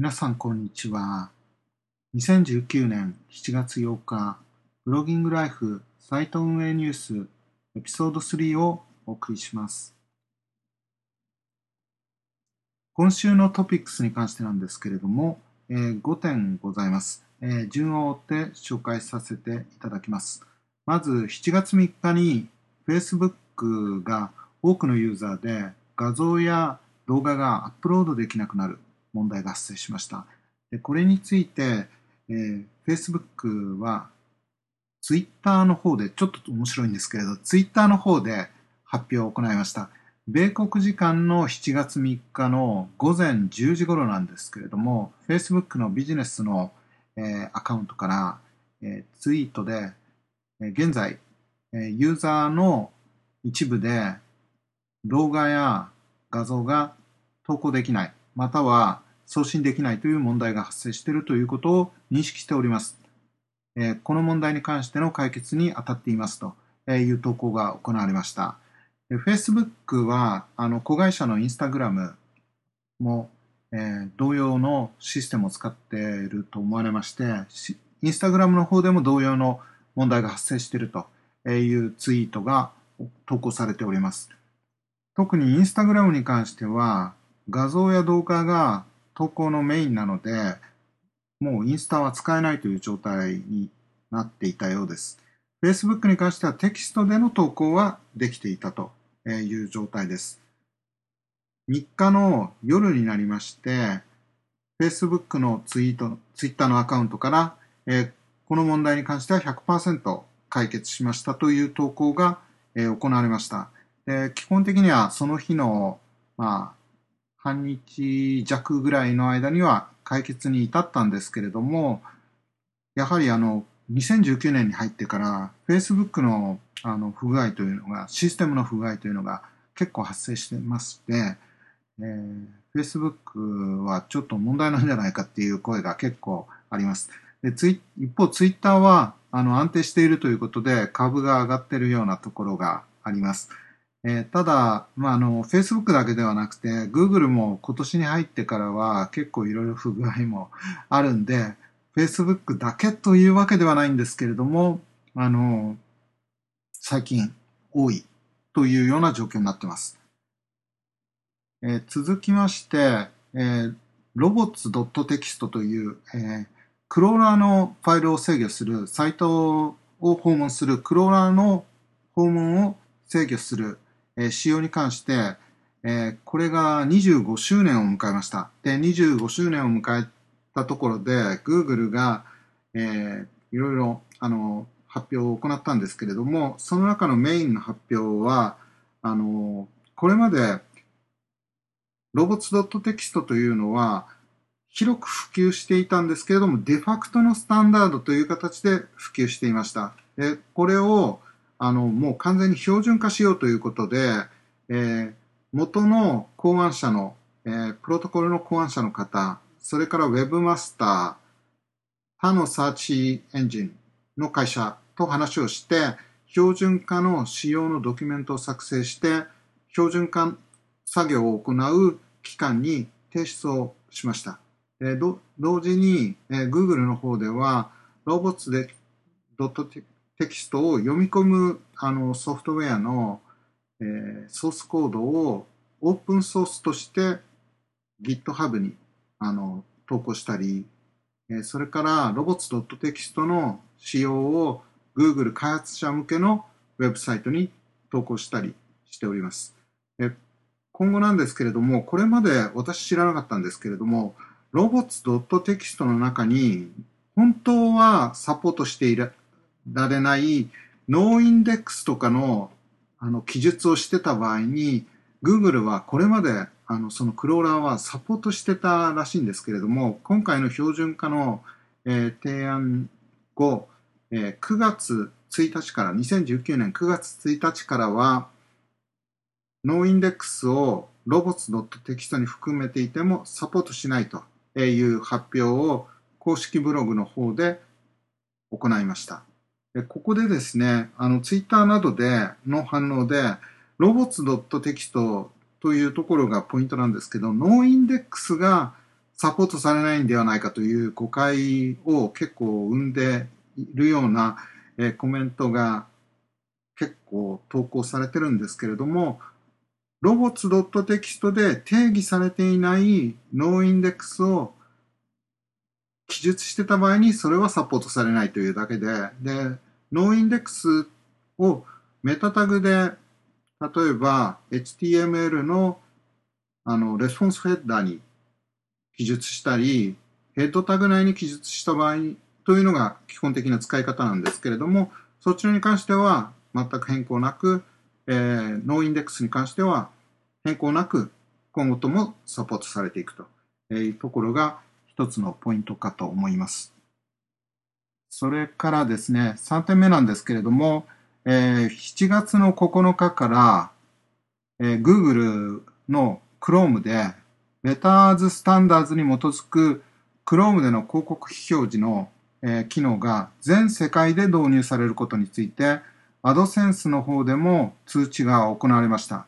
皆さんこんにちは。2019年7月8日、ブロギングライフサイト運営ニュースエピソード3をお送りします。今週のトピックスに関してなんですけれども、えー、5点ございます、えー、順を追って紹介させていただきます。まず7月3日に Facebook が多くのユーザーで画像や動画がアップロードできなくなる問題が発生しました。でこれについて、えー、Facebook は Twitter の方で、ちょっと面白いんですけれど、Twitter の方で発表を行いました。米国時間の7月3日の午前10時頃なんですけれども、Facebook のビジネスの、えー、アカウントから、えー、ツイートで、えー、現在、えー、ユーザーの一部で動画や画像が投稿できない、または送信できないという問題が発生しているということを認識しております。え、この問題に関しての解決に当たっていますという投稿が行われました。Facebook はあの子会社の Instagram も、え、同様のシステムを使っていると思われまして、Instagram の方でも同様の問題が発生しているというツイートが投稿されております。特に Instagram に関しては画像や動画が投稿のメインなので、もうインスタは使えないという状態になっていたようです。Facebook に関してはテキストでの投稿はできていたという状態です。3日の夜になりまして、Facebook のツイート、Twitter のアカウントから、えこの問題に関しては100%解決しましたという投稿が、え行われました。基本的にはその日の、まあ、半日弱ぐらいの間には解決に至ったんですけれども、やはりあの、2019年に入ってから、Facebook のあの不具合というのが、システムの不具合というのが結構発生してまして、えー、Facebook はちょっと問題なんじゃないかっていう声が結構あります。でツイ一方、Twitter はあの安定しているということで株が上がっているようなところがあります。えー、ただ、まあ、あの、Facebook だけではなくて、Google も今年に入ってからは結構いろいろ不具合もあるんで、Facebook だけというわけではないんですけれども、あの、最近多いというような状況になっています。えー、続きまして、えー、robots.txt という、えー、クローラーのファイルを制御する、サイトを訪問するクローラーの訪問を制御するえ仕様に関して、えこれが25周年を迎えました。で、25周年を迎えたところで、Google が、えいろいろ、あの、発表を行ったんですけれども、その中のメインの発表は、あの、これまで、ロボッツ .text というのは、広く普及していたんですけれども、デファクトのスタンダードという形で普及していました。でこれを、あの、もう完全に標準化しようということで、えー、元の考案者の、えー、プロトコルの考案者の方、それから Webmaster、他のサーチエンジンの会社と話をして、標準化の仕様のドキュメントを作成して、標準化作業を行う機関に提出をしました。えー、同時に、えー、Google の方では、ロボッツでテキストを読み込むあのソフトウェアの、えー、ソースコードをオープンソースとして GitHub にあの投稿したり、えー、それから robots.txt の仕様を Google 開発者向けのウェブサイトに投稿したりしております。え今後なんですけれども、これまで私知らなかったんですけれども、robots.txt の中に本当はサポートしているられないノーインデックスとかのあの記述をしてた場合に Google はこれまであのそのクローラーはサポートしてたらしいんですけれども今回の標準化の、えー、提案後、えー、9月1日から2019年9月1日からはノーインデックスをロボッツ .text に含めていてもサポートしないという発表を公式ブログの方で行いました。ここでですね、あの、ツイッターなどでの反応で、robots .txt というところがポイントなんですけど、 noindex がサポートされないんではないかという誤解を結構生んでいるような、え、コメントが結構投稿されてるんですけれども、 robots .txt で定義されていない noindex を記述してた場合にそれはサポートされないというだけで、で、 noindex をメタタグで例えば HTML のあのレスポンスヘッダーに記述したり、ヘッドタグ内に記述した場合というのが基本的な使い方なんですけれども、そちらに関しては全く変更なく、えー、 noindex に関しては変更なく今後ともサポートされていくというところが一つのポイントかと思います。それからですね、3点目なんですけれども、えー、7月の9日から、えー、Google の Chrome で Betters Standards に基づく Chrome での広告表示の、えー、機能が全世界で導入されることについて AdSense の方でも通知が行われました。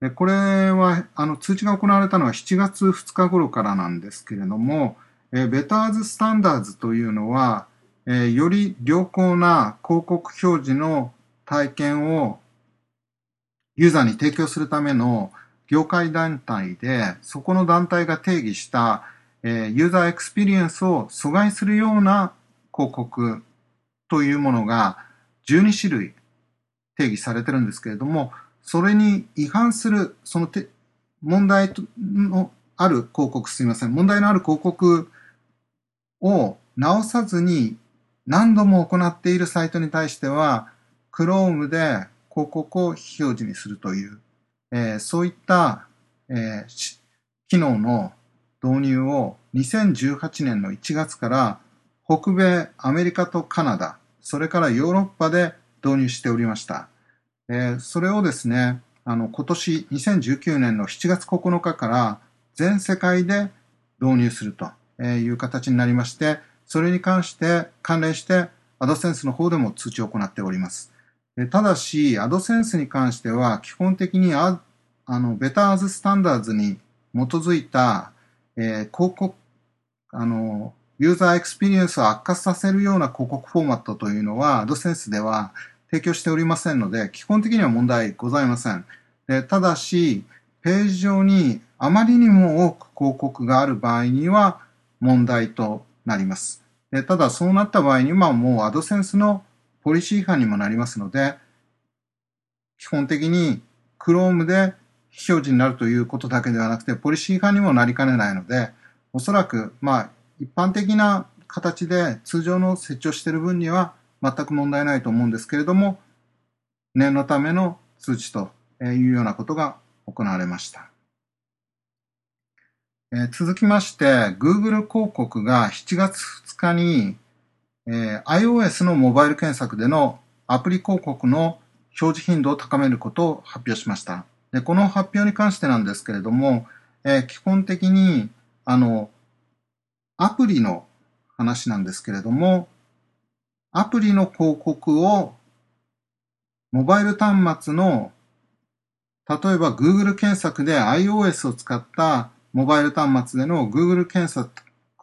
でこれはあの通知が行われたのは7月2日頃からなんですけれども、えー、 Better Ads Standards というのは、え、より良好な広告表示の体験をユーザーに提供するための業界団体で、そこの団体が定義した、え、ユーザーエクスペリエンスを阻害するような広告というものが12種類定義されてるんですけれども、それに違反する、そのて問題のある広告、すみません、問題のある広告を直さずに何度も行っているサイトに対しては、Chrome で広告を非表示にするという、えー、そういった、えー、機能の導入を2018年の1月から北米、アメリカとカナダ、それからヨーロッパで導入しておりました。えー、それをですね、あの今年2019年の7月9日から全世界で導入するとえいう形になりまして、それに関して関連してアドセンスの方でも通知を行っております。ただし、アドセンスに関しては、基本的にああのベターズスタンダーズに基づいた、えー、広告、あの、ユーザーエクスペリエンスを悪化させるような広告フォーマットというのは、 AdSense では提供しておりませんので、基本的には問題ございません。でただし、ページ上にあまりにも多く広告がある場合には問題となります。でただ、そうなった場合にはもう AdSense のポリシー違反にもなりますので、基本的に Chrome で非表示になるということだけではなくて、ポリシー違反にもなりかねないので、おそらく、まあ、一般的な形で通常の設置をしている分には全く問題ないと思うんですけれども、念のための通知というようなことが行われました。えー、続きまして、Google 広告が7月2日にえー、iOS のモバイル検索でのアプリ広告の表示頻度を高めることを発表しました。でこの発表に関してなんですけれども、えー、基本的にあのアプリの話なんですけれども、アプリの広告をモバイル端末の例えば Google 検索で iOS を使ったモバイル端末での Google 検索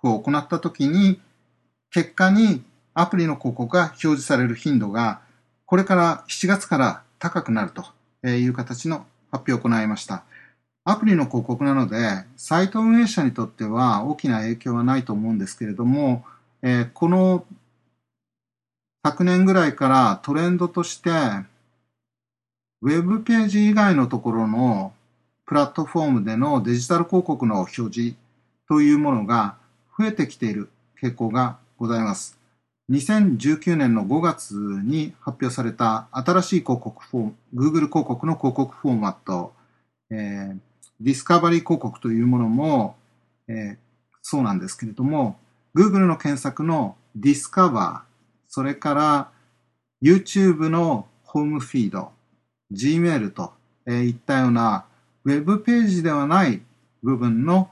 を行ったときに結果にアプリの広告が表示される頻度が、これから7月から高くなるという形の発表を行いました。アプリの広告なので、サイト運営者にとっては大きな影響はないと思うんですけれども、えー、この昨年ぐらいからトレンドとして、ウェブページ以外のところのプラットフォームでのデジタル広告の表示というものが増えてきている傾向がございます。2019年の5月に発表された新しい広告フォーム、Google 広告の広告フォーマット、えー、ディスカバリー広告というものも、えー、そうなんですけれども、Google の検索のディスカバー、それから YouTube のホームフィード、Gmail といったような Web ページではない部分の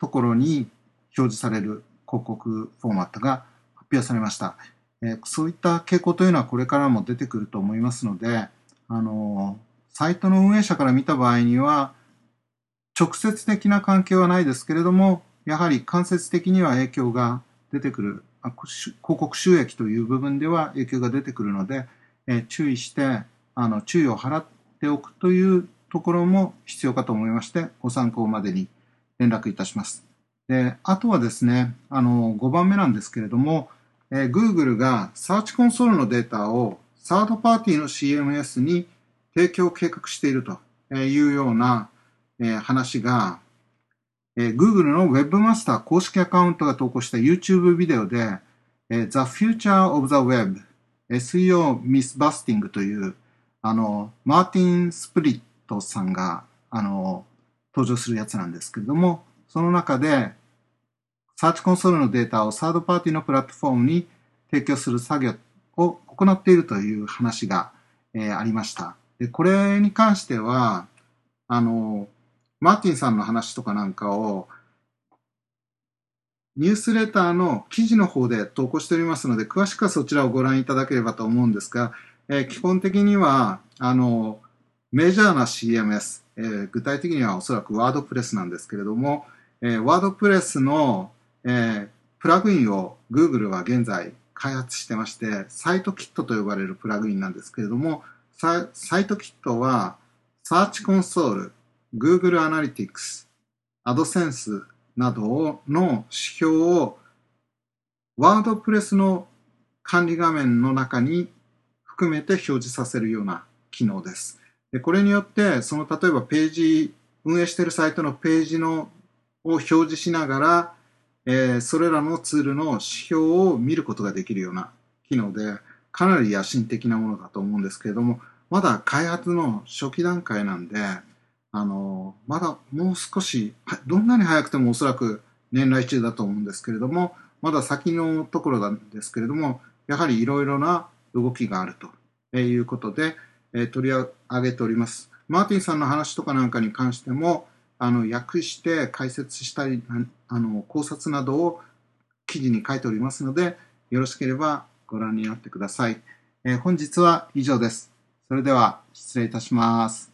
ところに表示される広告フォーマットが発表されました。えそういった傾向というのはこれからも出てくると思いますので、あのサイトの運営者から見た場合には、直接的な関係はないですけれども、やはり間接的には影響が出てくる、広告収益という部分では影響が出てくるので、え注意して、あの、注意を払っておくというところも必要かと思いまして、ご参考までに連絡いたします。で、あとはですね、あの、5番目なんですけれども、えー、Google が Search Console のデータをサードパーティーの CMS に提供を計画しているというような、えー、話が、えー、Google の Webmaster 公式アカウントが投稿した YouTube ビデオで、えー、The Future of the Web SEO Mythbusting というあのマーティン・スプリットさんがあの登場するやつなんですけれどもその中でサーチコンソールのデータをサードパーティーのプラットフォームに提供する作業を行っているという話が、えー、ありました。でこれに関してはあのマーティンさんの話とかなんかをニュースレターの記事の方で投稿しておりますので、詳しくはそちらをご覧いただければと思うんですが、えー、基本的には、あの、メジャーな CMS、えー、具体的にはおそらくワードプレスなんですけれども、えー、ワードプレスの、えー、プラグインを Google は現在開発してまして、サイトキットと呼ばれるプラグインなんですけれども、サイトキットは、サーチコンソール、Google Analytics、AdSense などの指標をワードプレスの管理画面の中に含めて表示させるような機能です。でこれによって、その例えばページ、運営しているサイトのページのを表示しながら、えー、それらのツールの指標を見ることができるような機能で、かなり野心的なものだと思うんですけれども、まだ開発の初期段階なんで、あの、まだもう少し、どんなに早くてもおそらく年内中だと思うんですけれども、まだ先のところなんですけれども、やはりいろいろな動きがあるということで、え取り上げております。マーティンさんの話とかなんかに関しても、あの、訳して解説したり、あの、考察などを記事に書いておりますので、よろしければご覧になってください。えー、本日は以上です。それでは失礼いたします。